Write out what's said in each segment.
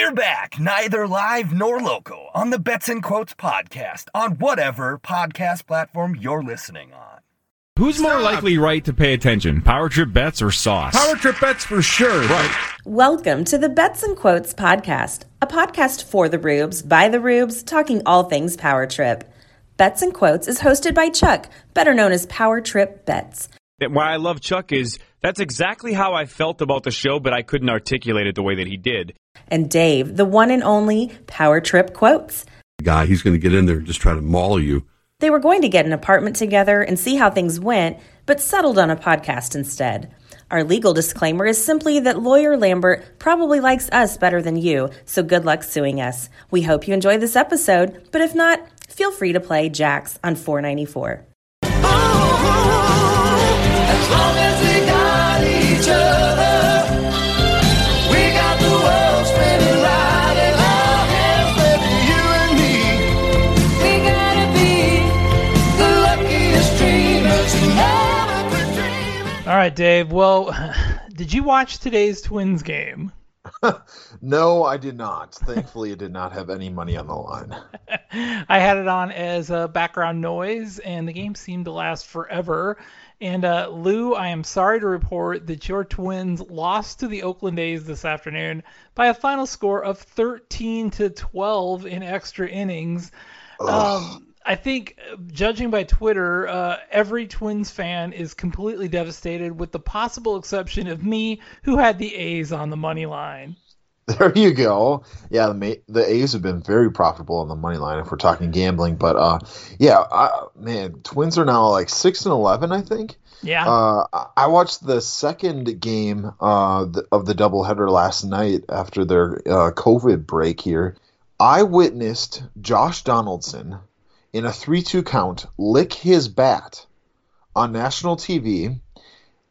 We're back, neither live nor local, on the Bets and Quotes podcast on whatever podcast platform you're listening on. Who's more likely right to pay attention, Power Trip Bets or Sauce? Power Trip Bets for sure. Right. Welcome to the Bets and Quotes podcast, a podcast for the Rubes, by the Rubes, talking all things Power Trip. Bets and Quotes is hosted by Chuck, better known as Power Trip Bets. Why I love Chuck is that's exactly how I felt about the show, but I couldn't articulate it the way that he did. And Dave, the one and only Power Trip Quotes. Guy, he's going to get in there and just try to maul you. They were going to get an apartment together and see how things went, but settled on a podcast instead. Our legal disclaimer is simply that lawyer Lambert probably likes us better than you, so good luck suing us. We hope you enjoy this episode, but if not, feel free to play Jax on 494. As long as we got each other, we got the world spinning right in our hands, baby, you and me. We gotta be the luckiest dreamers who never quit dreaming. All right, Dave. Well, did you watch today's Twins game? No, I did not. Thankfully, it did not have any money on the line. I had it on as a background noise, and the game seemed to last forever. And uh, Lou, I am sorry to report that your Twins lost to the Oakland A's this afternoon by a final score of 13 to 12 in extra innings. Um, I think, judging by Twitter, uh, every Twins fan is completely devastated, with the possible exception of me, who had the A's on the money line. There you go. Yeah, the the A's have been very profitable on the money line if we're talking gambling. But uh, yeah, I, man, Twins are now like six and eleven, I think. Yeah. Uh, I- watched the second game uh, of the doubleheader last night after their uh, COVID break here. I witnessed Josh Donaldson in a 3 2 count lick his bat on national TV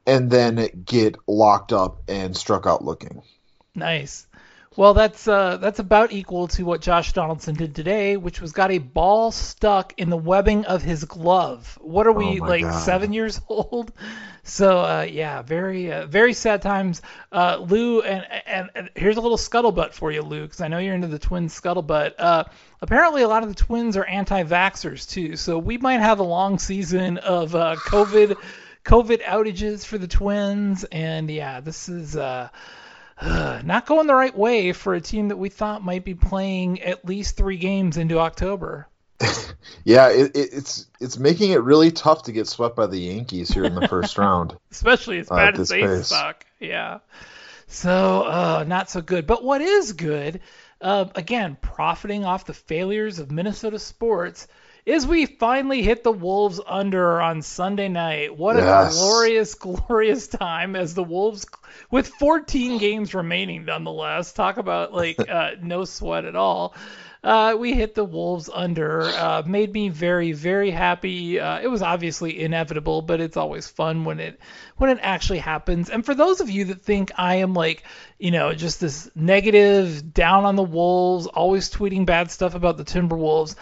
and then get locked up and struck out looking. Nice. Well, that's uh, that's about equal to what Josh Donaldson did today, which was got a ball stuck in the webbing of his glove. What are we Oh like God. seven years old? So uh, yeah, very uh, very sad times. Uh, Lou, and, and and here's a little scuttlebutt for you, Lou, because I know you're into the Twins scuttlebutt. Uh, apparently, a lot of the Twins are anti-vaxxers too, so we might have a long season of uh, COVID COVID outages for the Twins, and yeah, this is. Uh, not going the right way for a team that we thought might be playing at least three games into October. Yeah, it, it, it's it's making it really tough to get swept by the Yankees here in the first round. Especially as Uh, bad at as they pace. suck. Yeah. So, uh, not so good. But what is good, uh, again, profiting off the failures of Minnesota sports, is we finally hit the Wolves under on Sunday night. What a glorious, glorious time as the Wolves, with 14 games remaining nonetheless, talk about like uh, no sweat at all. Uh, we hit the Wolves under. Uh, made me very, very happy. Uh, it was obviously inevitable, but it's always fun when it when it actually happens. And for those of you that think I am like, you know, just this negative, down on the Wolves, always tweeting bad stuff about the Timberwolves,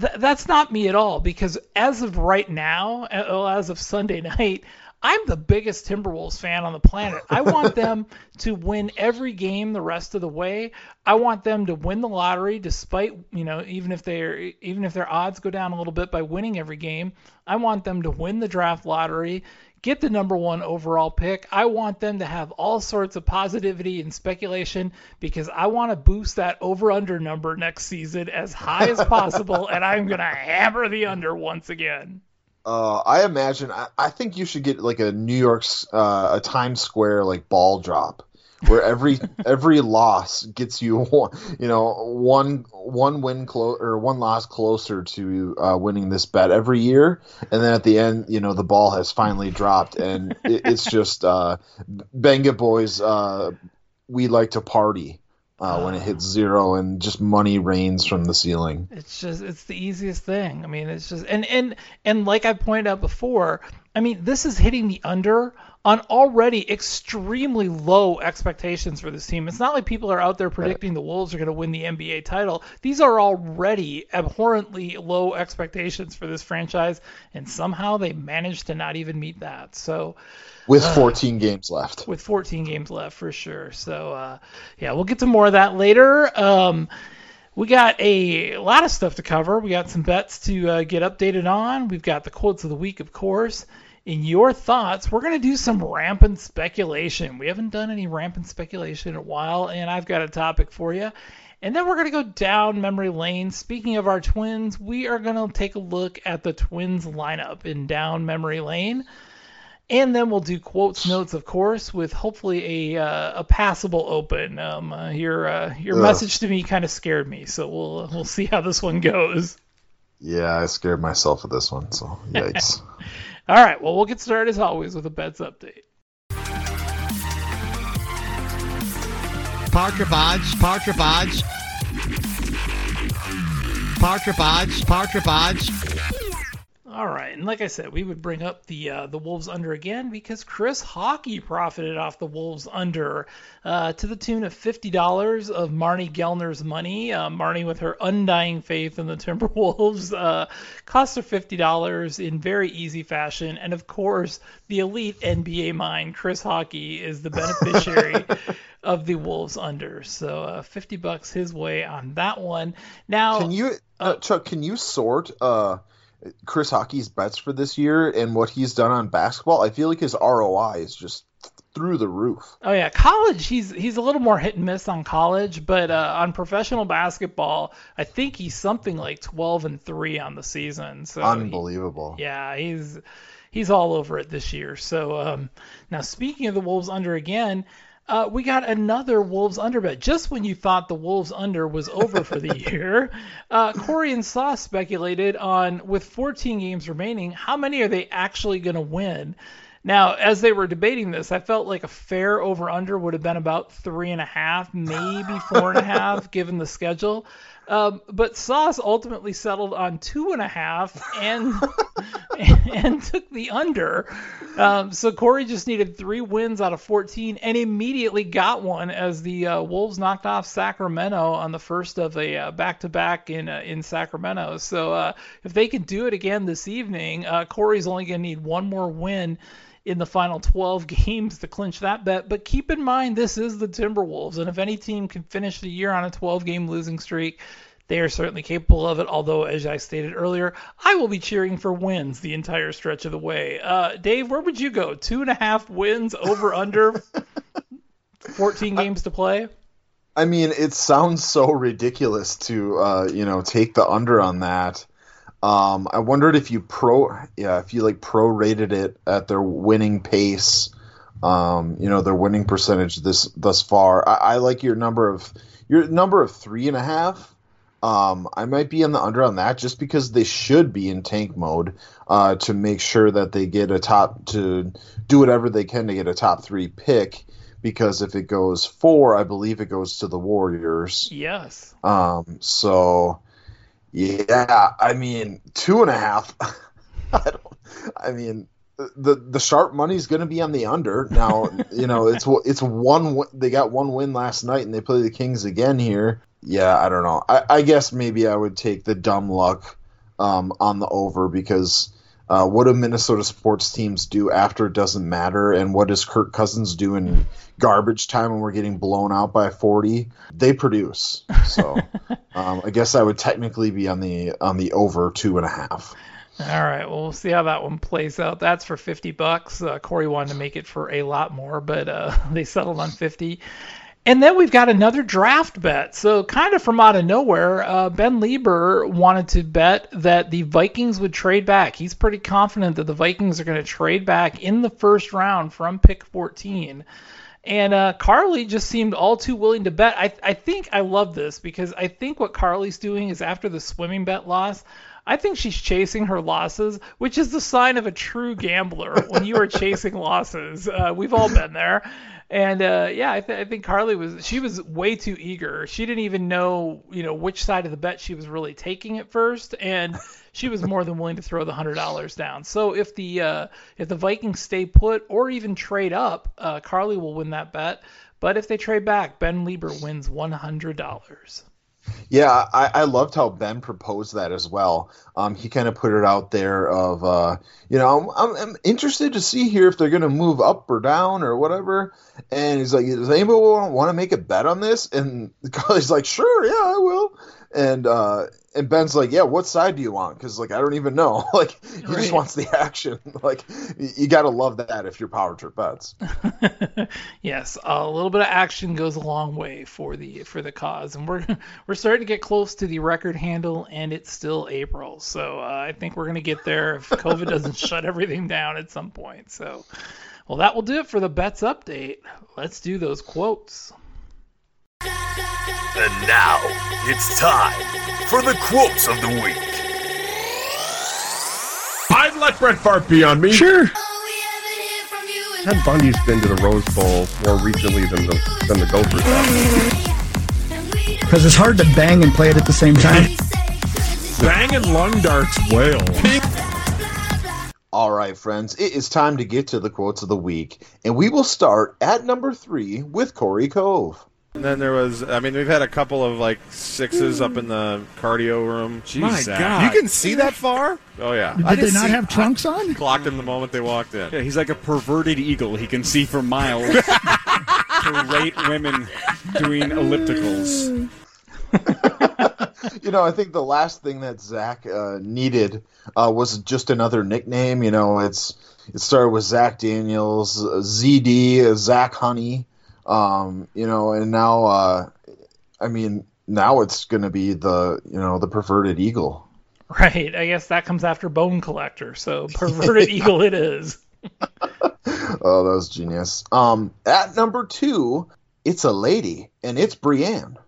th- that's not me at all. Because as of right now, as of Sunday night. I'm the biggest Timberwolves fan on the planet. I want them to win every game the rest of the way. I want them to win the lottery despite, you know, even if they're even if their odds go down a little bit by winning every game. I want them to win the draft lottery, get the number 1 overall pick. I want them to have all sorts of positivity and speculation because I want to boost that over under number next season as high as possible and I'm going to hammer the under once again. Uh, I imagine. I, I think you should get like a New York's uh, a Times Square like ball drop, where every every loss gets you one, you know one one win clo- or one loss closer to uh, winning this bet every year, and then at the end, you know the ball has finally dropped, and it, it's just uh, Bang It Boys. Uh, we like to party. Uh, when it hits zero and just money rains from the ceiling. It's just it's the easiest thing. I mean, it's just and and and like I pointed out before, I mean, this is hitting the under on already extremely low expectations for this team. It's not like people are out there predicting the Wolves are going to win the NBA title. These are already abhorrently low expectations for this franchise, and somehow they managed to not even meet that. So, with 14 games left. with 14 games left for sure. So uh, yeah, we'll get to more of that later. Um, we got a lot of stuff to cover. We got some bets to uh, get updated on. We've got the quotes of the week, of course. In your thoughts, we're going to do some rampant speculation. We haven't done any rampant speculation in a while, and I've got a topic for you. And then we're going to go down memory lane. Speaking of our twins, we are going to take a look at the twins lineup in down memory lane. And then we'll do quotes notes, of course, with hopefully a uh, a passable open. Um, uh, your uh, your Ugh. message to me kind of scared me, so we'll we'll see how this one goes. Yeah, I scared myself with this one, so yikes. All right, well we'll get started as always with a bets update. Parker Bodge, Parker Bodge. All right, and like I said, we would bring up the uh, the Wolves under again because Chris Hawkey profited off the Wolves under uh, to the tune of fifty dollars of Marnie Gellner's money. Uh, Marnie, with her undying faith in the Timberwolves, uh, cost her fifty dollars in very easy fashion, and of course, the elite NBA mind, Chris Hawkey, is the beneficiary. Of the Wolves under, so uh, fifty bucks his way on that one. Now, Can you, uh, Chuck? Can you sort uh, Chris Hawkey's bets for this year and what he's done on basketball? I feel like his ROI is just through the roof. Oh yeah, college. He's he's a little more hit and miss on college, but uh, on professional basketball, I think he's something like 12 and three on the season. So he- Unbelievable. yeah, he's he's all over it this year. So um, now speaking of the Wolves under again. Uh, we got another Wolves under bet. Just when you thought the Wolves under was over for the year, uh, Corey and Sauce speculated on with 14 games remaining, how many are they actually going to win? Now, as they were debating this, I felt like a fair over under would have been about three and a half, maybe four and a half, given the schedule. Um, but Sauce ultimately settled on two and a half and and took the under. Um, so Corey just needed three wins out of 14 and immediately got one as the uh, Wolves knocked off Sacramento on the first of a uh, back-to-back in uh, in Sacramento. So uh, if they can do it again this evening, uh, Corey's only going to need one more win in the final 12 games to clinch that bet. But keep in mind, this is the Timberwolves, and if any team can finish the year on a 12 game losing streak, they are certainly capable of it. Although, as I stated earlier, I will be cheering for wins the entire stretch of the way. Uh, Dave, where would you go? Two and a half wins over under 14 games to play? I mean, it sounds so ridiculous to uh, you know take the under on that. Um, I wondered if you pro, yeah, if you like prorated it at their winning pace, um, you know, their winning percentage this thus far. I, I like your number of your number of three and a half. Um, I might be on the under on that just because they should be in tank mode uh, to make sure that they get a top to do whatever they can to get a top three pick. Because if it goes four, I believe it goes to the Warriors. Yes. Um, so yeah, I mean two and a half. I don't. I mean the the sharp money's going to be on the under now. you know it's it's one. They got one win last night, and they play the Kings again here. Yeah, I don't know. I, I guess maybe I would take the dumb luck um, on the over because. Uh, what do Minnesota sports teams do after it doesn't matter? And what does Kirk Cousins do in garbage time when we're getting blown out by 40? They produce. So um, I guess I would technically be on the on the over two and a half. All right, well, we'll see how that one plays out. That's for 50 bucks. Uh, Corey wanted to make it for a lot more, but uh, they settled on 50. And then we've got another draft bet. So, kind of from out of nowhere, uh, Ben Leber wanted to bet that the Vikings would trade back. He's pretty confident that the Vikings are going to trade back in the first round from pick 14. And uh, Carly just seemed all too willing to bet. I, I think I love this because I think what Carly's doing is after the swimming bet loss, I think she's chasing her losses, which is the sign of a true gambler when you are chasing losses. Uh, we've all been there. And uh, yeah, I, th- I think Carly was she was way too eager. She didn't even know you know which side of the bet she was really taking at first, and she was more than willing to throw the hundred dollars down. So if the uh, if the Vikings stay put or even trade up, uh, Carly will win that bet. But if they trade back, Ben Leber wins one hundred dollars. Yeah, I, I loved how Ben proposed that as well. Um, he kind of put it out there of, uh, you know, I'm, I'm, interested to see here if they're going to move up or down or whatever. And he's like, does anybody want to make a bet on this? And Carly's like, sure, yeah, I will. And uh, and Ben's like, yeah, what side do you want? Because like I don't even know. like he Right. just wants the action. like you got to love that if you're power trip bets. yes, a little bit of action goes a long way for the for the cause, and we're we're starting to get close to the record handle, and it's still April, so uh, I think we're gonna get there if COVID doesn't shut everything down at some point. So, well, that will do it for the bets update. Let's do those quotes. And now it's time for the quotes of the week. I'd let Brett Favre be on me. Sure. Ted Bundy's been to the Rose Bowl more recently than the than the Gophers. Because it's hard to bang and play it at the same time. Bang and lung darts wail. All right, friends, it is time to get to the quotes of the week, and we will start at number three with Corey Cove. And then there was, I mean, we've had a couple of like sixes up in the cardio room. My Zach. God. You can see that far? Oh, yeah. I Did they not see- have trunks on? Clocked him the moment they walked in. Yeah, he's like a perverted eagle. He can see for miles to rate women doing ellipticals. You know, I think the last thing that Zach uh, needed uh, was just another nickname. You know, it's it started with Zach Daniels, uh, ZD, uh, Zach Honey. Um, you know, and now, uh, I mean, now it's going to be the you know the perverted eagle. Right, I guess that comes after Bone Collector, so perverted eagle it is. Oh, that was genius. Um, at number two, it's a lady, and it's Brienne.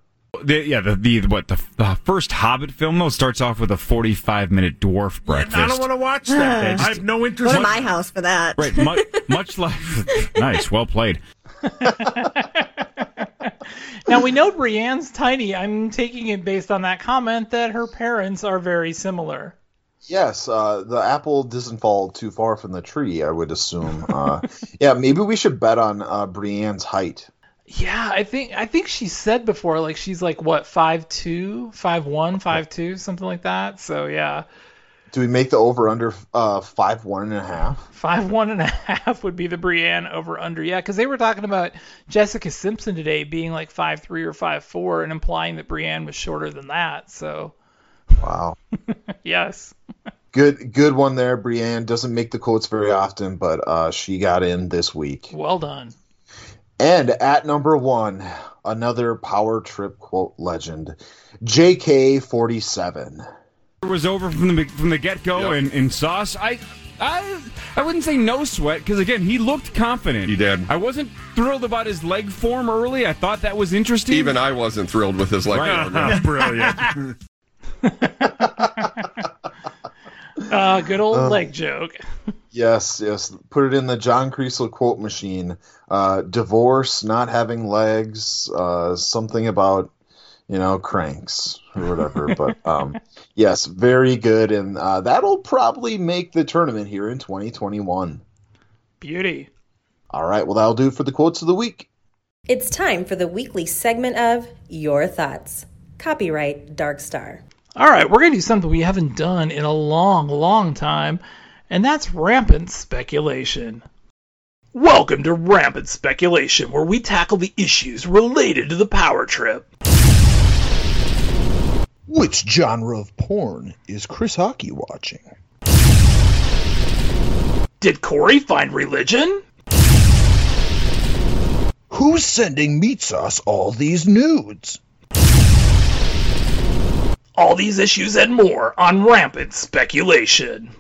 The, yeah, the, the what the, the first Hobbit film though starts off with a forty-five minute dwarf breakfast. I don't want to watch that. Just- I have no interest. Go to my house for that. Right, mu- much like nice, well played. Now we know Brienne's tiny. I'm taking it based on that comment that her parents are very similar. Yes, uh, the apple doesn't fall too far from the tree, I would assume. Uh, yeah, maybe we should bet on uh, Brienne's height. Yeah, I think I think she said before like she's like what five two, five one, five two, something like that. So yeah, Do we make the over under uh, five one and a half? five one and a half would be the Brienne over under. Yeah, because they were talking about Jessica Simpson today being like five three or five four, and implying that Brienne was shorter than that. So Wow, yes, good good one there. Brienne doesn't make the quotes very often, but uh, she got in this week. well done. And at number one, another power trip quote legend, J.K. forty seven. It was over from the from the get go, and, and Sauce, I. I, I wouldn't say no sweat because again he looked confident. He did. I wasn't thrilled about his leg form early. I thought that was interesting. Even I wasn't thrilled with his leg. Right. brilliant. Uh, good old Uh. leg joke. Yes, yes. Put it in the John Creasel quote machine. Uh, divorce, not having legs, uh, something about, you know, cranks or whatever. but um, yes, very good. And uh, that'll probably make the tournament here in 2021. Beauty. All right. Well, that'll do it for the quotes of the week. It's time for the weekly segment of Your Thoughts. Copyright Dark Star. All right, we're going to do something we haven't done in a long, long time, and that's rampant speculation. Welcome to Rampant Speculation, where we tackle the issues related to the power trip. Which genre of porn is Chris Hawkey watching? Did Corey find religion? Who's sending meat sauce all these nudes? All these issues and more on Rampant Speculation.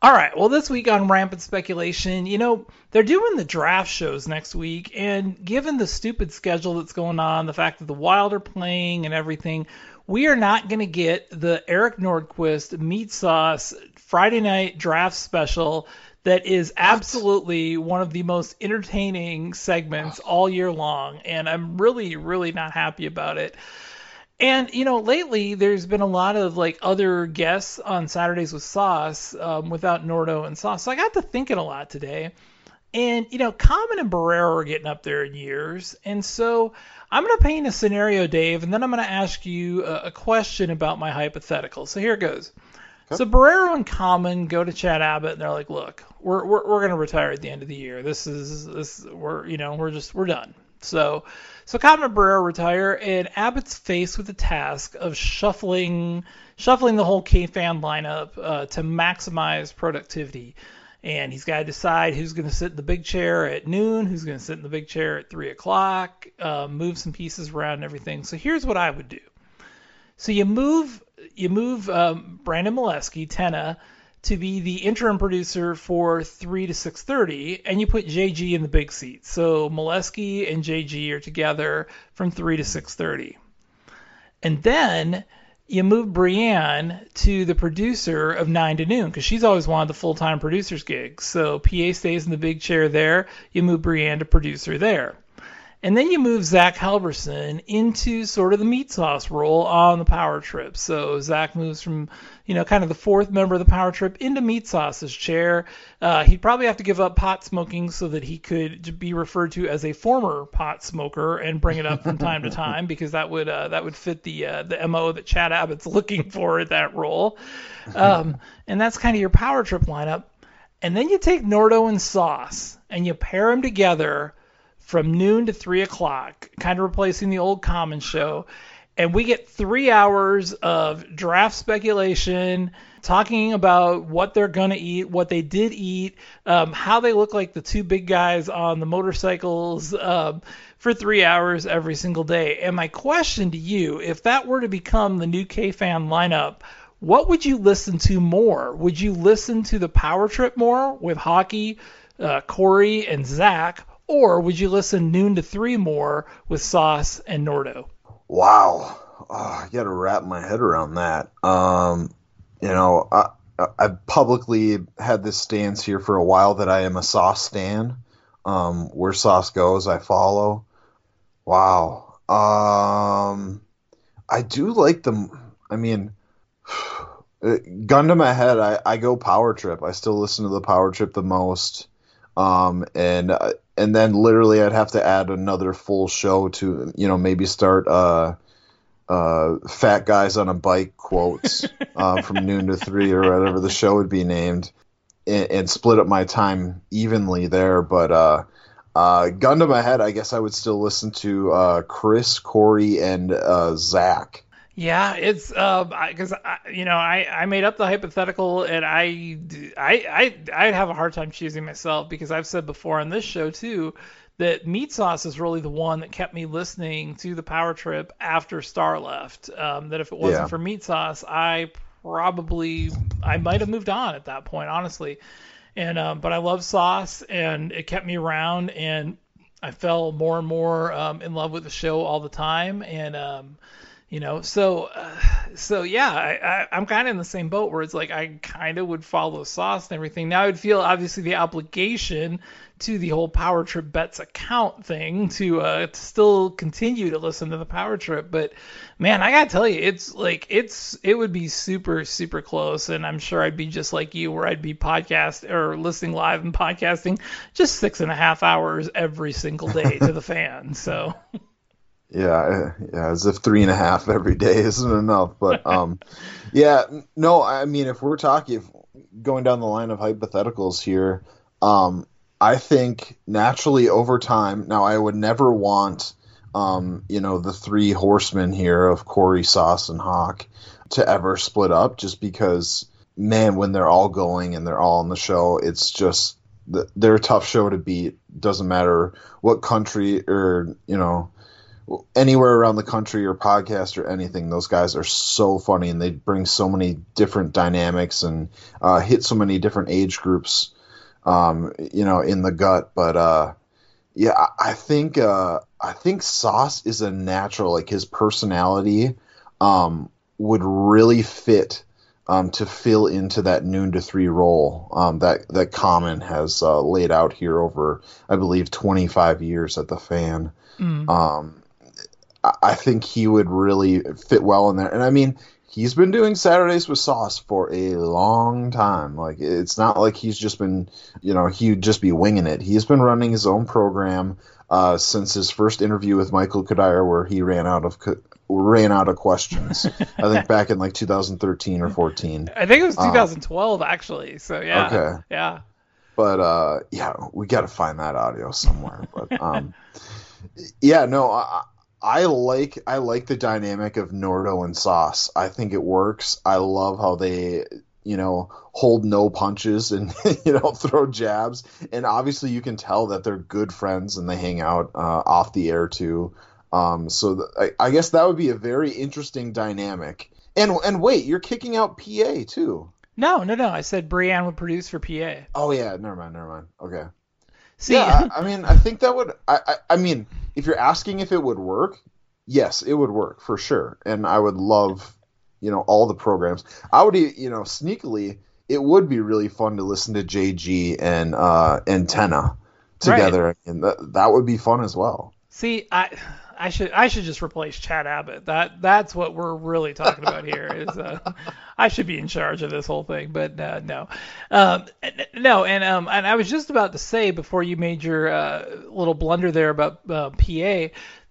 All right, well, this week on Rampant Speculation, you know, they're doing the draft shows next week, and given the stupid schedule that's going on, the fact that the Wild are playing and everything, we are not going to get the Eric Nordquist Meat Sauce Friday night draft special that is absolutely one of the most entertaining segments all year long, and I'm really, really not happy about it. And you know, lately there's been a lot of like other guests on Saturdays with Sauce um, without Nordo and Sauce. So I got to thinking a lot today. And you know, Common and Barreiro are getting up there in years, and so I'm going to paint a scenario, Dave, and then I'm going to ask you a, a question about my hypothetical. So here it goes. So Barreiro and Common go to Chad Abbott, and they're like, "Look, we're we're, we're going to retire at the end of the year. This is this we're you know we're just we're done." So so Common and Barreiro retire, and Abbott's faced with the task of shuffling shuffling the whole K-fan lineup uh, to maximize productivity and he's got to decide who's going to sit in the big chair at noon, who's going to sit in the big chair at three o'clock, uh, move some pieces around and everything. So here's what I would do. So you move you move um, Brandon Molesky, Tenna, to be the interim producer for three to six thirty, and you put JG in the big seat. So Molesky and JG are together from three to six thirty, and then you move Brienne to the producer of 9 to noon because she's always wanted the full time producer's gig. So PA stays in the big chair there. You move Brienne to producer there. And then you move Zach Halverson into sort of the meat sauce role on the power trip. So Zach moves from, you know, kind of the fourth member of the power trip into meat sauce's chair. Uh, he'd probably have to give up pot smoking so that he could be referred to as a former pot smoker and bring it up from time to time because that would uh, that would fit the uh, the mo that Chad Abbott's looking for at that role. Um, and that's kind of your power trip lineup. And then you take Nordo and Sauce and you pair them together from noon to three o'clock, kind of replacing the old Common show. And we get three hours of draft speculation, talking about what they're going to eat, what they did eat, um, how they look like the two big guys on the motorcycles um, for three hours every single day. And my question to you if that were to become the new K fan lineup, what would you listen to more? Would you listen to the power trip more with hockey, uh, Corey, and Zach? Or would you listen noon to three more with Sauce and Nordo? Wow, oh, I got to wrap my head around that. Um, you know, I, I've publicly had this stance here for a while that I am a Sauce stan. Um, where Sauce goes, I follow. Wow. Um, I do like them. I mean, gun to my head, I, I go Power Trip. I still listen to the Power Trip the most. Um, and uh, and then literally I'd have to add another full show to you know maybe start uh, uh, fat guys on a bike quotes uh, from noon to three or whatever the show would be named, and, and split up my time evenly there. But uh, uh, gun to my head, I guess I would still listen to uh, Chris, Corey, and uh, Zach. Yeah, it's because uh, you know I, I made up the hypothetical and I, I I I'd have a hard time choosing myself because I've said before on this show too that meat sauce is really the one that kept me listening to the power trip after Star left. Um, that if it wasn't Yeah. for meat sauce, I probably I might have moved on at that point, honestly. And um, but I love sauce and it kept me around and I fell more and more um, in love with the show all the time and um, you know so uh, so yeah I, I, i'm kind of in the same boat where it's like i kind of would follow sauce and everything. Now i'd feel obviously the obligation to the whole power trip bets account thing to uh to still continue to listen to the power trip but man i gotta tell you it's like it's it would be super super close and i'm sure i'd be just like you where i'd be podcast or listening live and podcasting just six and a half hours every single day to the fan so Yeah, yeah, as if three and a half every day isn't enough. But um, yeah, no, I mean, if we're talking, if going down the line of hypotheticals here, um, I think naturally over time. Now, I would never want, um, you know, the three horsemen here of Corey, Sauce, and Hawk to ever split up, just because, man, when they're all going and they're all on the show, it's just they're a tough show to beat. Doesn't matter what country or you know anywhere around the country or podcast or anything those guys are so funny and they bring so many different dynamics and uh, hit so many different age groups um, you know in the gut but uh, yeah I, I think uh, I think Sauce is a natural like his personality um, would really fit um, to fill into that noon to three role um, that that Common has uh, laid out here over, I believe, 25 years at the fan. Mm. Um, I- think he would really fit well in there. And I mean, he's been doing Saturdays with Sauce for a long time. Like it's not like he's just been, you know, he'd just be winging it. He's been running his own program uh, since his first interview with Michael Kadire, where he ran out of co- ran out of questions. I think back in like 2013 or 14. I think it was Um, 2012 actually. So yeah. Okay. Yeah. but uh yeah we got to find that audio somewhere but um yeah no I, I like i like the dynamic of nordo and sauce i think it works i love how they you know hold no punches and you know throw jabs and obviously you can tell that they're good friends and they hang out uh, off the air too um so th- I, I guess that would be a very interesting dynamic and and wait you're kicking out pa too No, no, no. I said Brienne would produce for PA. Oh yeah, never mind, never mind. Okay. See- yeah, I, I mean, I think that would. I, I, I mean, if you're asking if it would work, yes, it would work for sure, and I would love, you know, all the programs. I would, you know, sneakily, it would be really fun to listen to JG and uh, Antenna together, and that that would be fun as well. See, I I should I should just replace Chad Abbott. That that's what we're really talking about here. Is uh, I should be in charge of this whole thing, but uh, no, um, no, and um, and I was just about to say before you made your uh, little blunder there about uh, PA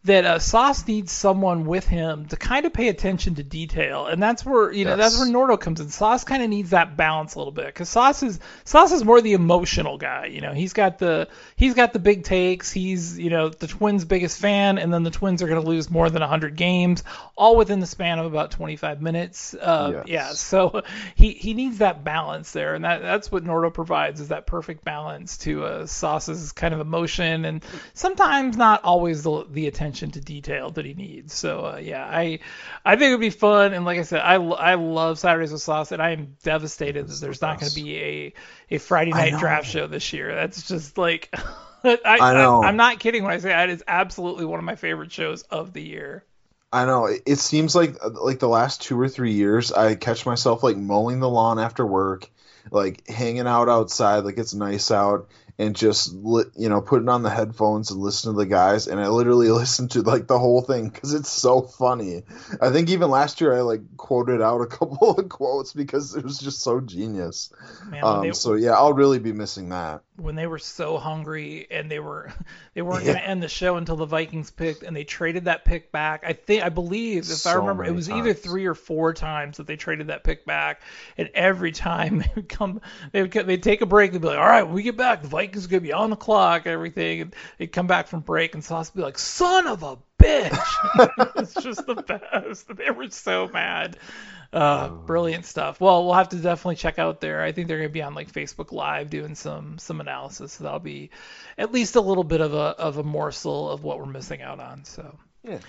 that uh, Sauce needs someone with him to kind of pay attention to detail, and that's where you know that's where Nordo comes in. Sauce kind of needs that balance a little bit because Sauce is Sauce is more the emotional guy. You know, he's got the he's got the big takes. He's you know the Twins' biggest fan, and then the Twins are going to lose more than 100 games, all within the span of about 25 minutes. Uh, Yes. Yeah, so he he needs that balance there, and that that's what Nordo provides is that perfect balance to uh, Sauce's kind of emotion, and sometimes not always the, the attention to detail that he needs. So uh, yeah, I I think it'd be fun, and like I said, I, I love Saturdays with Sauce, and I am devastated that there's not going to be a a Friday night draft show this year. That's just like. I, I know. I, am not kidding when I say that is absolutely one of my favorite shows of the year. I know. It, it seems like like the last two or three years, I catch myself like mowing the lawn after work, like hanging out outside, like it's nice out, and just you know putting on the headphones and listen to the guys, and I literally listened to like the whole thing because it's so funny. I think even last year I like quoted out a couple of quotes because it was just so genius. Man, um, they- so yeah, I'll really be missing that. When they were so hungry and they were they weren't going to end the show until the Vikings picked and they traded that pick back. I think I believe if I remember it was either 3 or 4 times that they traded that pick back and every time they would come they would they'd take a break and be like, "All right, when we get back, the Vikings are going to be on the clock everything." And they'd come back from break and Sauce would be like, "Son of a bitch." it's just the best. They were so mad. Uh, brilliant stuff. Well, we'll have to definitely check out there. I think they're gonna be on like Facebook Live doing some some analysis. So that'll be at least a little bit of a of a morsel of what we're missing out on. So Yeah.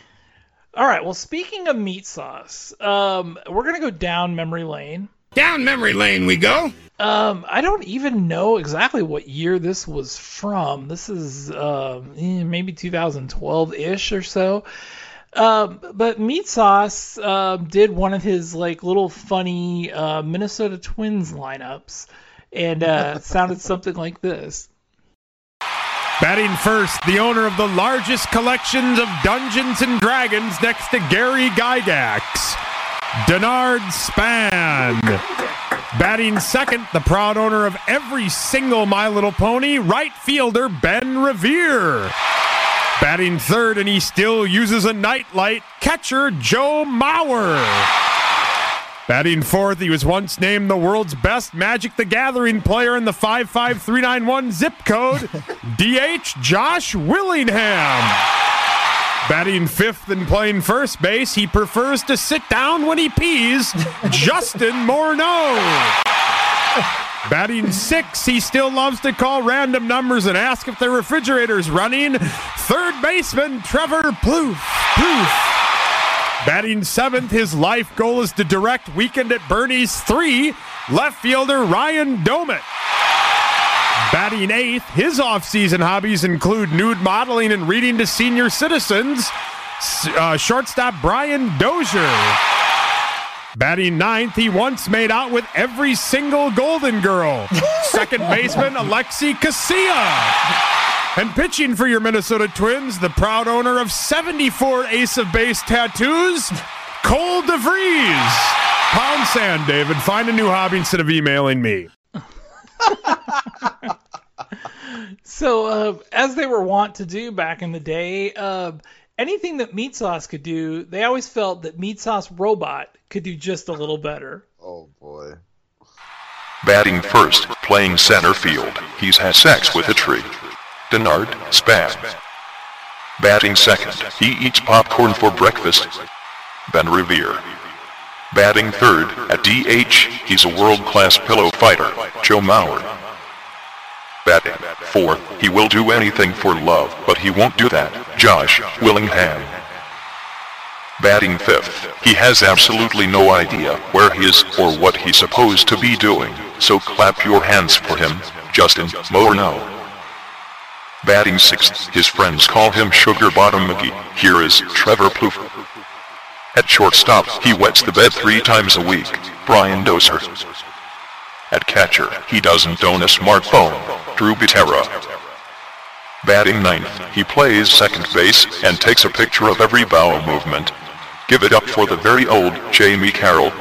all right. Well, speaking of meat sauce, um, we're gonna go down memory lane. Down memory lane we go. Um, I don't even know exactly what year this was from. This is um, eh, maybe 2012 ish or so. Um, but Meat Sauce um, did one of his like little funny uh, Minnesota Twins lineups, and uh, sounded something like this. Batting first, the owner of the largest collections of Dungeons and Dragons next to Gary Gygax, Denard Span. Batting second, the proud owner of every single My Little Pony, right fielder Ben Revere. Batting third, and he still uses a nightlight, catcher Joe Mauer. Batting fourth, he was once named the world's best Magic the Gathering player in the 55391 zip code, DH Josh Willingham. Batting fifth and playing first base, he prefers to sit down when he pees, Justin Morneau. Batting six, he still loves to call random numbers and ask if the refrigerator's running. Third baseman Trevor Plouffe. Plouffe. Batting seventh, his life goal is to direct Weekend at Bernie's 3, left fielder Ryan Doumit. Batting eighth, his offseason hobbies include nude modeling and reading to senior citizens. Uh, shortstop Brian Dozier. Batting ninth, he once made out with every single Golden Girl. Second baseman, Alexi Casilla. And pitching for your Minnesota Twins, the proud owner of 74 Ace of Base tattoos, Cole DeVries. Pound sand, David. Find a new hobby instead of emailing me. So, uh, as they were wont to do back in the day, uh, anything that Meat Sauce could do, they always felt that Meat Sauce Robot could do just a little better. Oh boy. Batting first, playing center field, he's had sex with a tree. Denard Span. Batting second, he eats popcorn for breakfast. Ben Revere. Batting third, at DH, he's a world-class pillow fighter, Joe Mauer. Batting fourth, he will do anything for love, but he won't do that, Josh Willingham. Batting fifth, he has absolutely no idea where he is or what he's supposed to be doing, so clap your hands for him, Justin Morneau. Batting sixth, his friends call him Sugar Bottom McGee. Here is Trevor Plouffe. At shortstop, he wets the bed three times a week, Brian Dozier. At catcher, he doesn't own a smartphone, Drew Butera. Batting ninth, he plays second base and takes a picture of every bowel movement. Give it up for the very old Jamie Carroll.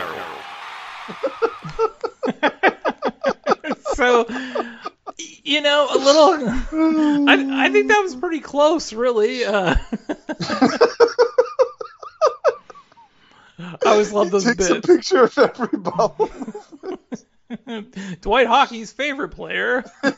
so, you know, a little. I, I think that was pretty close, really. Uh, I always love those Takes a picture of every bubble. Dwight Hockey's favorite player.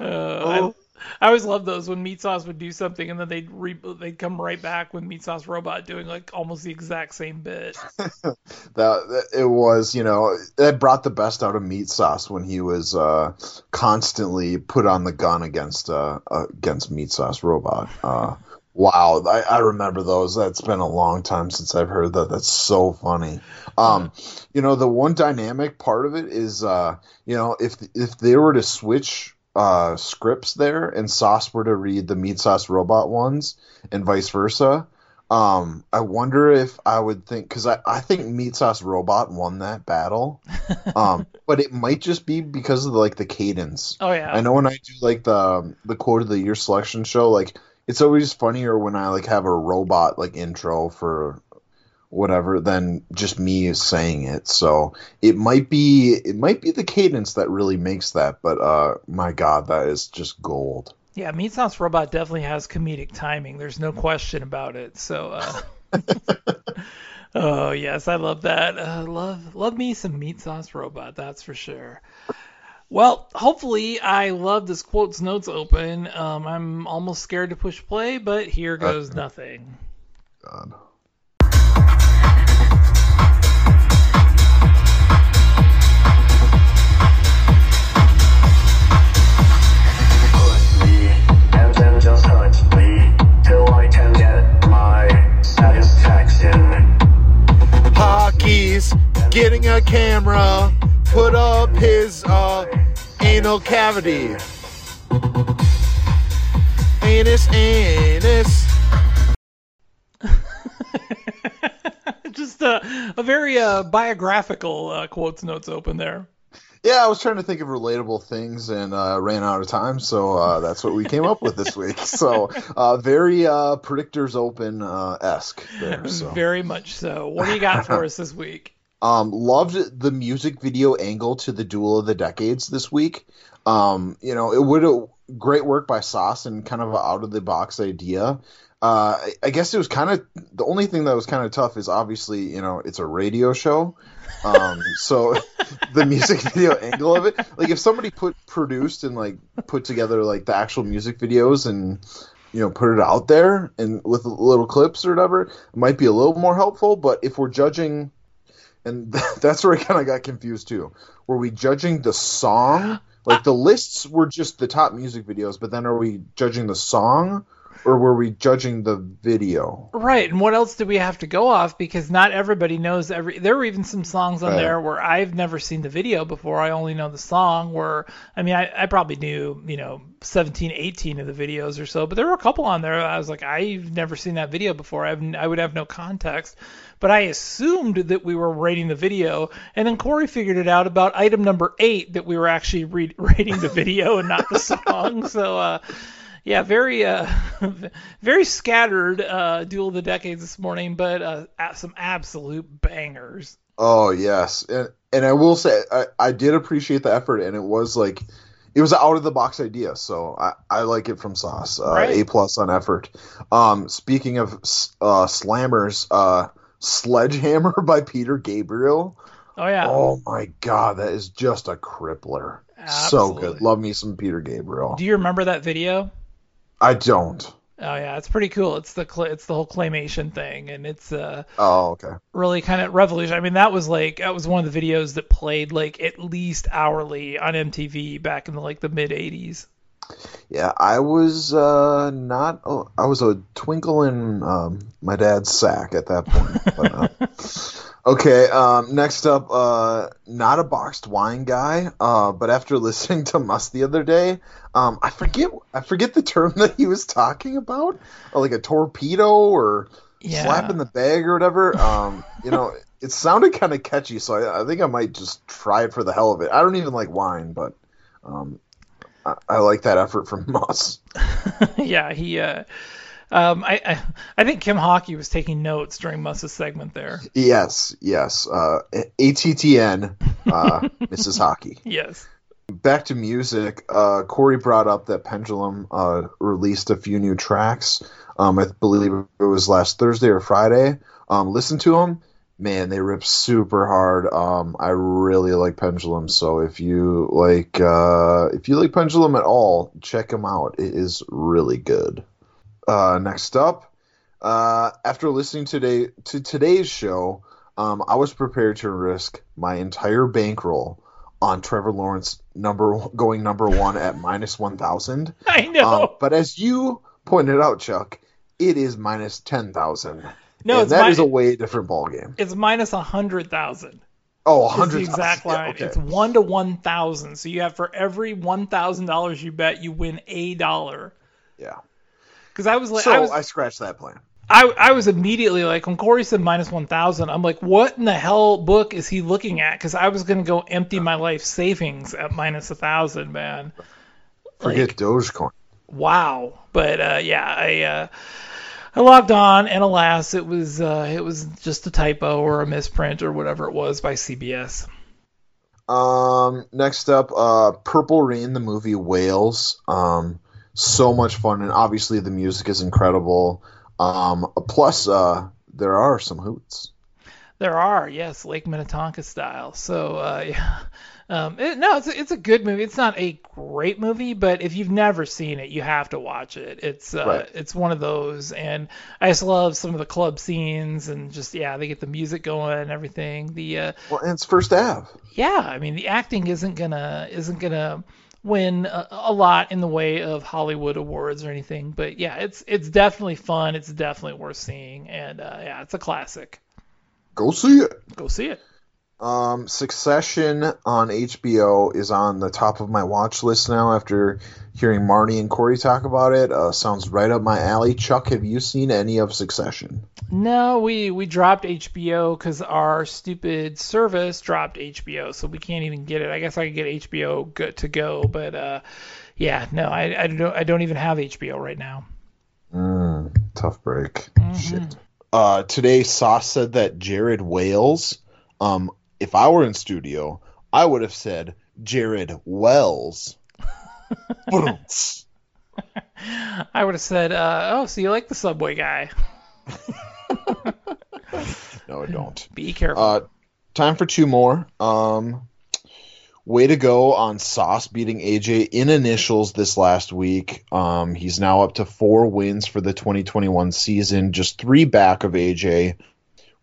Uh, I, I always love those when Meat Sauce would do something and then they'd re- they'd come right back with Meat Sauce Robot doing like almost the exact same bit. that, that it was you know that brought the best out of meat sauce when he was uh, constantly put on the gun against uh, uh, against meat sauce robot uh, wow I, I remember those. That's been a long time since i've heard that. That's so funny. Um, you know the one dynamic part of it is uh, you know if if they were to switch uh, scripts there and sauce were to read the meat sauce robot ones and vice versa um, I wonder if I would think because I, I think Meat Sauce Robot won that battle, um, but it might just be because of like the cadence. Oh yeah. I know when I do like the the quote of the year selection show, like it's always funnier when I like have a robot like intro for whatever than just me saying it. So it might be it might be the cadence that really makes that. But uh, my God, that is just gold. Yeah, Meat Sauce Robot definitely has comedic timing. There's no question about it. So, uh, oh yes, I love that. Uh, love love me some Meat Sauce Robot. That's for sure. Well, hopefully I love this quotes notes open. Um, I'm almost scared to push play, but here goes nothing. God. Anal cavity. Anus, anus. Just a, a very uh, biographical uh, quotes notes open there. Yeah, I was trying to think of relatable things and uh, ran out of time, so uh, that's what we came up with this week. So uh, very uh, predictors open uh, esque there. So. Very much so. What do you got for us this week? Um, loved the music video angle to the Duel of the Decades this week. Um, you know, it would great work by Sauce and kind of an out of the box idea. Uh, I, I guess it was kind of the only thing that was kind of tough is obviously you know it's a radio show, um, so the music video angle of it. Like if somebody put produced and like put together like the actual music videos and you know put it out there and with little clips or whatever, it might be a little more helpful. But if we're judging and that's where I kind of got confused too. Were we judging the song? Like the lists were just the top music videos, but then are we judging the song, or were we judging the video? Right, and what else do we have to go off? Because not everybody knows every. There were even some songs on Right. there where I've never seen the video before. I only know the song. Where I mean, I, I probably knew you know 17, 18 of the videos or so, but there were a couple on there. I was like, I've never seen that video before. I've, I would have no context. But I assumed that we were rating the video, and then Corey figured it out about item number eight that we were actually re- rating the video and not the song. So. uh yeah, very uh, very scattered uh, duel of the decades this morning, but uh, some absolute bangers. Oh yes, and and I will say I, I did appreciate the effort, and it was like it was an out of the box idea, so I, I like it from Sauce. Uh, Right. A plus on effort. Um, speaking of uh, slammers, uh, Sledgehammer by Peter Gabriel. Oh yeah. Oh my god, that is just a crippler. So good. Love me some Peter Gabriel. Do you remember that video? I don't. Oh yeah, it's pretty cool. It's the cl- it's the whole claymation thing, and it's uh Oh okay. really kind of revolution. I mean, that was like that was one of the videos that played like at least hourly on MTV back in the like the mid '80s. Yeah, I was uh, not. Oh, I was a twinkle in um, my dad's sack at that point. But, uh, okay, um, next up, uh, not a boxed wine guy, uh, but after listening to Must the other day, um, I forget I forget the term that he was talking about, uh, like a torpedo or Yeah. slap in the bag or whatever. Um, you know, it sounded kind of catchy, so I, I think I might just try it for the hell of it. I don't even like wine, but. Um, I, I like that effort from Moss. yeah, he. Uh, um, I, I I think Kim Hawkey was taking notes during Muss's segment there. Yes, yes. Uh, ATTN, uh, Mrs. Hawkey. Yes. Back to music. Uh, Corey brought up that Pendulum uh, released a few new tracks. Um, I believe it was last Thursday or Friday. Um, listen to them. Man, they rip super hard. Um, I really like Pendulum. So if you like, uh, if you like Pendulum at all, check them out. It is really good. Uh, next up, uh, after listening today to today's show, um, I was prepared to risk my entire bankroll on Trevor Lawrence number going number one at minus one thousand. I know. Um, but as you pointed out, Chuck, it is minus ten thousand. No, that mi- is a way different ball game. It's minus a hundred thousand. Oh, 100,000. exact Yeah, line. okay. It's one to one thousand. So you have for every one thousand dollars you bet, you win a dollar. Yeah. Because I was like, so I was, I scratched that plan. I, I was immediately like, when Corey said minus 1,000, I'm like, what in the hell book is he looking at? Because I was going to go empty my life savings at minus 1,000, man. Forget Dogecoin. Wow. But uh, yeah, I uh, I logged on, and alas, it was uh, it was just a typo or a misprint or whatever it was by CBS. Um, next up, uh, Purple Rain, the movie Whales. Um, so much fun, and obviously the music is incredible. Um, plus, uh, there are some hoots. There are, yes, Lake Minnetonka style. So, uh, yeah. Um, it, no, it's a, it's a good movie. It's not a great movie, but if you've never seen it, you have to watch it. It's uh, Right. it's one of those, and I just love some of the club scenes and just yeah, they get the music going and everything. The uh, Well, and it's first Ave. yeah, I mean the acting isn't gonna isn't gonna win a, a lot in the way of Hollywood awards or anything, but yeah, it's it's definitely fun. It's definitely worth seeing, and uh, yeah, it's a classic. Go see it. Go see it. Um, Succession on HBO is on the top of my watch list now after hearing Marnie and Corey talk about it. Uh, sounds right up my alley. Chuck, have you seen any of Succession? No, we we dropped HBO because our stupid service dropped HBO, so we can't even get it. I guess I could get HBO good to go, but uh, yeah, no, I, I don't I don't even have HBO right now. Mm, tough break. Shit. Uh, today, Sauce said that Jared Wales. Um, if I were in studio, I would have said Jared Wells. I would have said, uh, oh, so you like the Subway guy? no, I don't. Be careful. Uh, time for two more. Um, way to go on Sauce beating AJ in initials this last week. Um, he's now up to four wins for the 2021 season, just three back of AJ.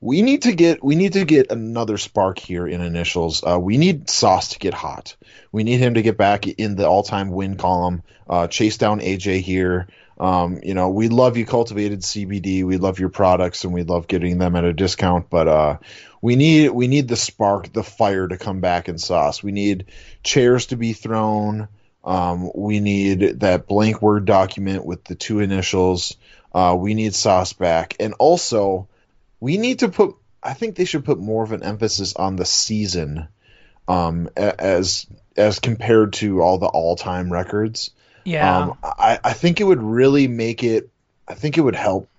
We need to get we need to get another spark here in initials. Uh, we need Sauce to get hot. We need him to get back in the all-time win column. Uh, chase down AJ here. Um, you know, we love you cultivated CBD. We love your products and we love getting them at a discount, but uh, we need we need the spark, the fire to come back in sauce. We need chairs to be thrown. Um, we need that blank word document with the two initials. Uh, we need sauce back, and also we need to put. I think they should put more of an emphasis on the season, um, as as compared to all the all time records. Yeah. Um, I, I think it would really make it. I think it would help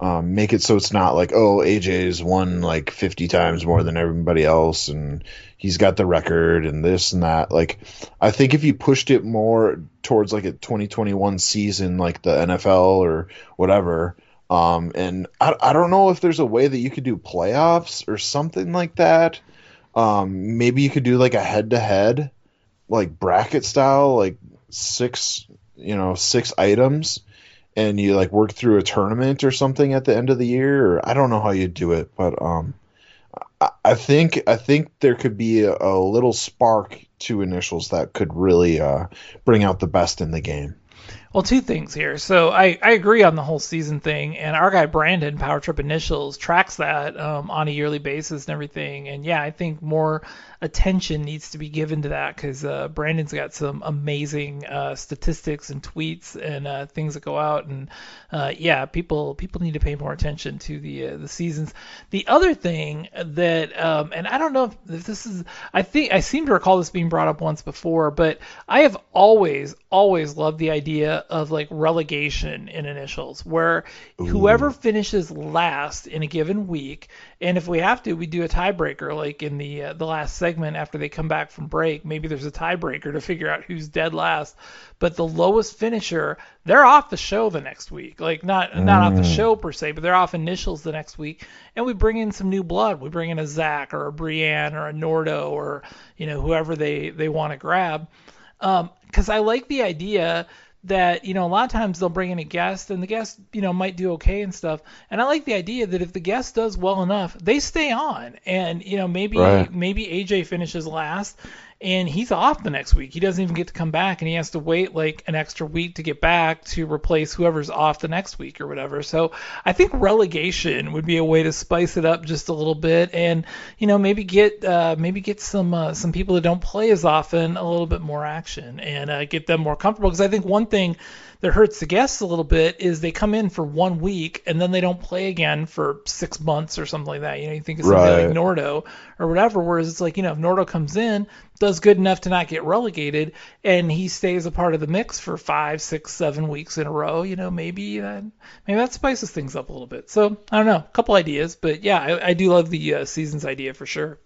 um, make it so it's not like oh AJ's won like 50 times more than everybody else and he's got the record and this and that. Like I think if you pushed it more towards like a 2021 season like the NFL or whatever. Um, and I, I don't know if there's a way that you could do playoffs or something like that. Um, maybe you could do like a head to head, like bracket style, like six, you know, six items, and you like work through a tournament or something at the end of the year. Or I don't know how you do it, but um, I, I think I think there could be a, a little spark to initials that could really uh, bring out the best in the game. Well, two things here. So I, I agree on the whole season thing, and our guy Brandon, Power Trip Initials, tracks that um, on a yearly basis and everything. And yeah, I think more attention needs to be given to that because uh, Brandon's got some amazing uh, statistics and tweets and uh, things that go out. And uh, yeah, people people need to pay more attention to the uh, the seasons. The other thing that, um, and I don't know if, if this is, I think I seem to recall this being brought up once before, but I have always always loved the idea of like relegation in initials, where whoever finishes last in a given week, and if we have to, we do a tiebreaker, like in the uh, the last segment after they come back from break. Maybe there's a tiebreaker to figure out who's dead last. But the lowest finisher, they're off the show the next week. Like not not off the Mm. show per se, but they're off initials the next week, and we bring in some new blood. We bring in a Zach or a Brienne or a Nordo or you know whoever they they want to grab because I like the idea that you know a lot of times they'll bring in a guest and the guest you know might do okay and stuff and I like the idea that if the guest does well enough they stay on and you know maybe Right. maybe AJ finishes last and he's off the next week. He doesn't even get to come back and he has to wait like an extra week to get back to replace whoever's off the next week or whatever. So I think relegation would be a way to spice it up just a little bit and you know maybe get uh, maybe get some uh, some people that don't play as often a little bit more action and uh, get them more comfortable. Because I think one thing that hurts the guests a little bit is they come in for one week and then they don't play again for six months or something like that. You know, you think somebody like Right. Nordo or whatever, whereas it's like, you know, if Nordo comes in, does good enough to not get relegated, and he stays a part of the mix for five, six, seven weeks in a row, you know, maybe that maybe that spices things up a little bit. So I don't know, a couple ideas, but yeah, I, I do love the uh, seasons idea for sure.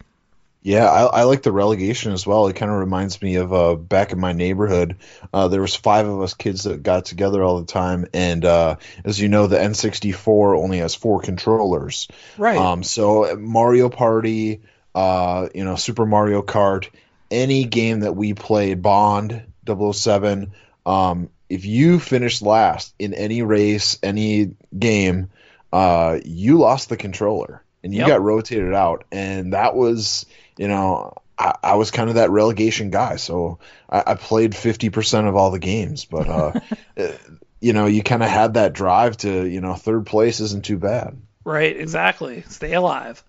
Yeah, I, I like the relegation as well. It kind of reminds me of uh, back in my neighborhood. Uh, there was five of us kids that got together all the time, and uh, as you know, the N64 only has four controllers. Right. Um, so Mario Party, uh, you know, Super Mario Kart, any game that we played, Bond, 007, um, if you finished last in any race, any game, uh, you lost the controller and you Yep. got rotated out. And that was, you know, I, I was kind of that relegation guy. So I, I played 50% of all the games, but, uh, uh, you know, you kind of had that drive to, you know, third place isn't too bad. Right, exactly. Stay alive.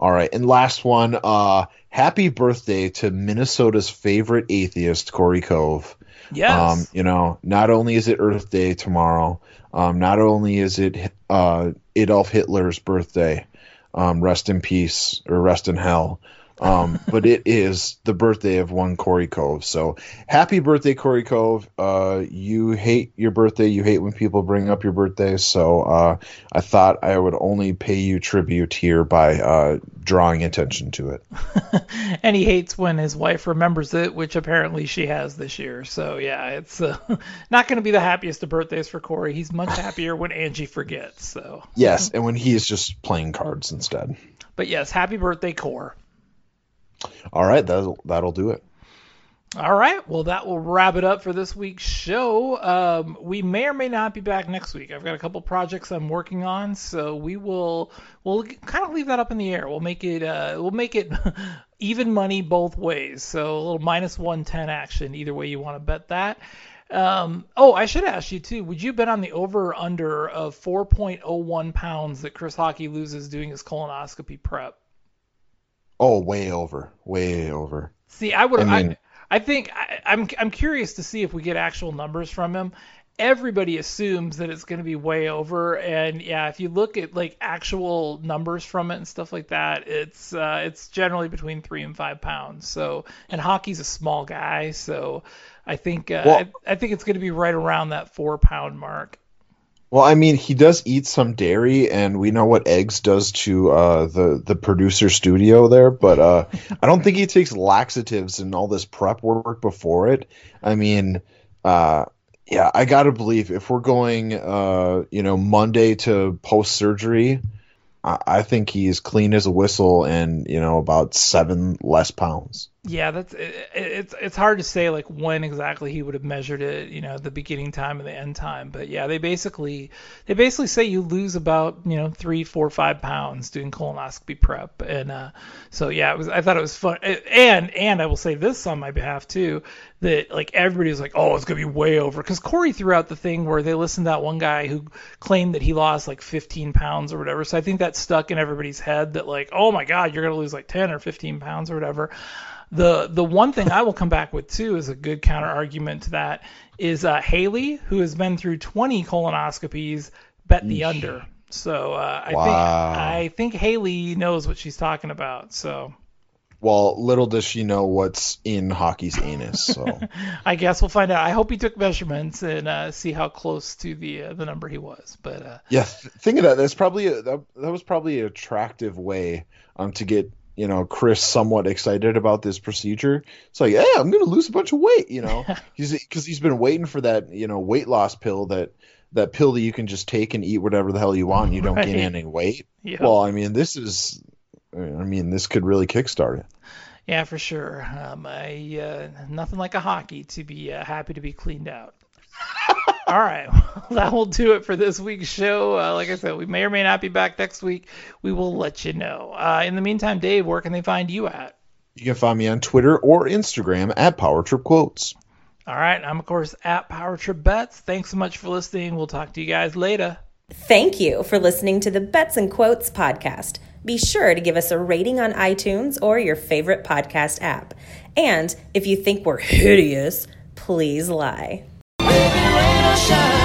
All right, and last one. Uh, happy birthday to Minnesota's favorite atheist, Corey Cove. Yes. Um, you know, not only is it Earth Day tomorrow, um, not only is it uh, Adolf Hitler's birthday, um, rest in peace or rest in hell, um, but it is the birthday of one Corey Cove. So happy birthday, Corey Cove. Uh, you hate your birthday. You hate when people bring up your birthday. So uh, I thought I would only pay you tribute here by uh, drawing attention to it. and he hates when his wife remembers it, which apparently she has this year. So yeah, it's uh, not going to be the happiest of birthdays for Corey. He's much happier when Angie forgets. So, Yes, and when he is just playing cards instead. but yes, happy birthday, Core. All right, that'll that'll do it. All right, well that will wrap it up for this week's show. Um, we may or may not be back next week. I've got a couple projects I'm working on, so we will we'll kind of leave that up in the air. We'll make it uh, we'll make it even money both ways. So a little minus 110 action either way you want to bet that. Um, oh, I should ask you too. Would you bet on the over or under of 4.01 pounds that Chris Hawkey loses doing his colonoscopy prep? Oh, way over, way over. See, I would. I I, I, think I, I'm. I'm curious to see if we get actual numbers from him. Everybody assumes that it's going to be way over, and yeah, if you look at like actual numbers from it and stuff like that, it's uh, it's generally between three and five pounds. So, and Hawkey's a small guy, so I think uh, Well- I, I think it's going to be right around that four pound mark. Well, I mean, he does eat some dairy, and we know what eggs does to uh, the the producer studio there. But uh, I don't think he takes laxatives and all this prep work before it. I mean, uh, yeah, I gotta believe if we're going, uh, you know, Monday to post surgery, I, I think he's clean as a whistle, and you know, about seven less pounds. Yeah, that's it, it's it's hard to say like when exactly he would have measured it, you know, the beginning time and the end time. But yeah, they basically they basically say you lose about you know three, four, five pounds doing colonoscopy prep, and uh, so yeah, it was I thought it was fun, and and I will say this on my behalf too, that like everybody was like, oh, it's gonna be way over, because Corey threw out the thing where they listened to that one guy who claimed that he lost like 15 pounds or whatever, so I think that stuck in everybody's head that like, oh my God, you're gonna lose like 10 or 15 pounds or whatever. The the one thing I will come back with too is a good counter argument to that is uh, Haley, who has been through 20 colonoscopies, bet the under. So uh, I Wow. think I think Haley knows what she's talking about. So Well, little does she know what's in Hawkey's anus. So. I guess we'll find out. I hope he took measurements and uh, see how close to the uh, the number he was. But uh, Yeah, th- think of that. That's probably a, that, that was probably an attractive way um to get you know Chris somewhat excited about this procedure. It's like, yeah, I'm gonna lose a bunch of weight. You know, he's because he's been waiting for that you know weight loss pill that that pill that you can just take and eat whatever the hell you want and you don't gain any weight. Yeah. Well, I mean, this is, I mean, this could really kickstart it. yeah, for sure. Um, I uh, nothing like a Hawkey to be uh, happy to be cleaned out. All right, well, that will do it for this week's show. Uh, like I said, we may or may not be back next week. We will let you know. Uh, in the meantime, Dave, where can they find you at? You can find me on Twitter or Instagram at Power Trip Quotes. All right, I'm of course at Power Trip Bets. Thanks so much for listening. We'll talk to you guys later. Thank you for listening to the Bets and Quotes podcast. Be sure to give us a rating on iTunes or your favorite podcast app. And if you think we're hideous, please lie. Shine.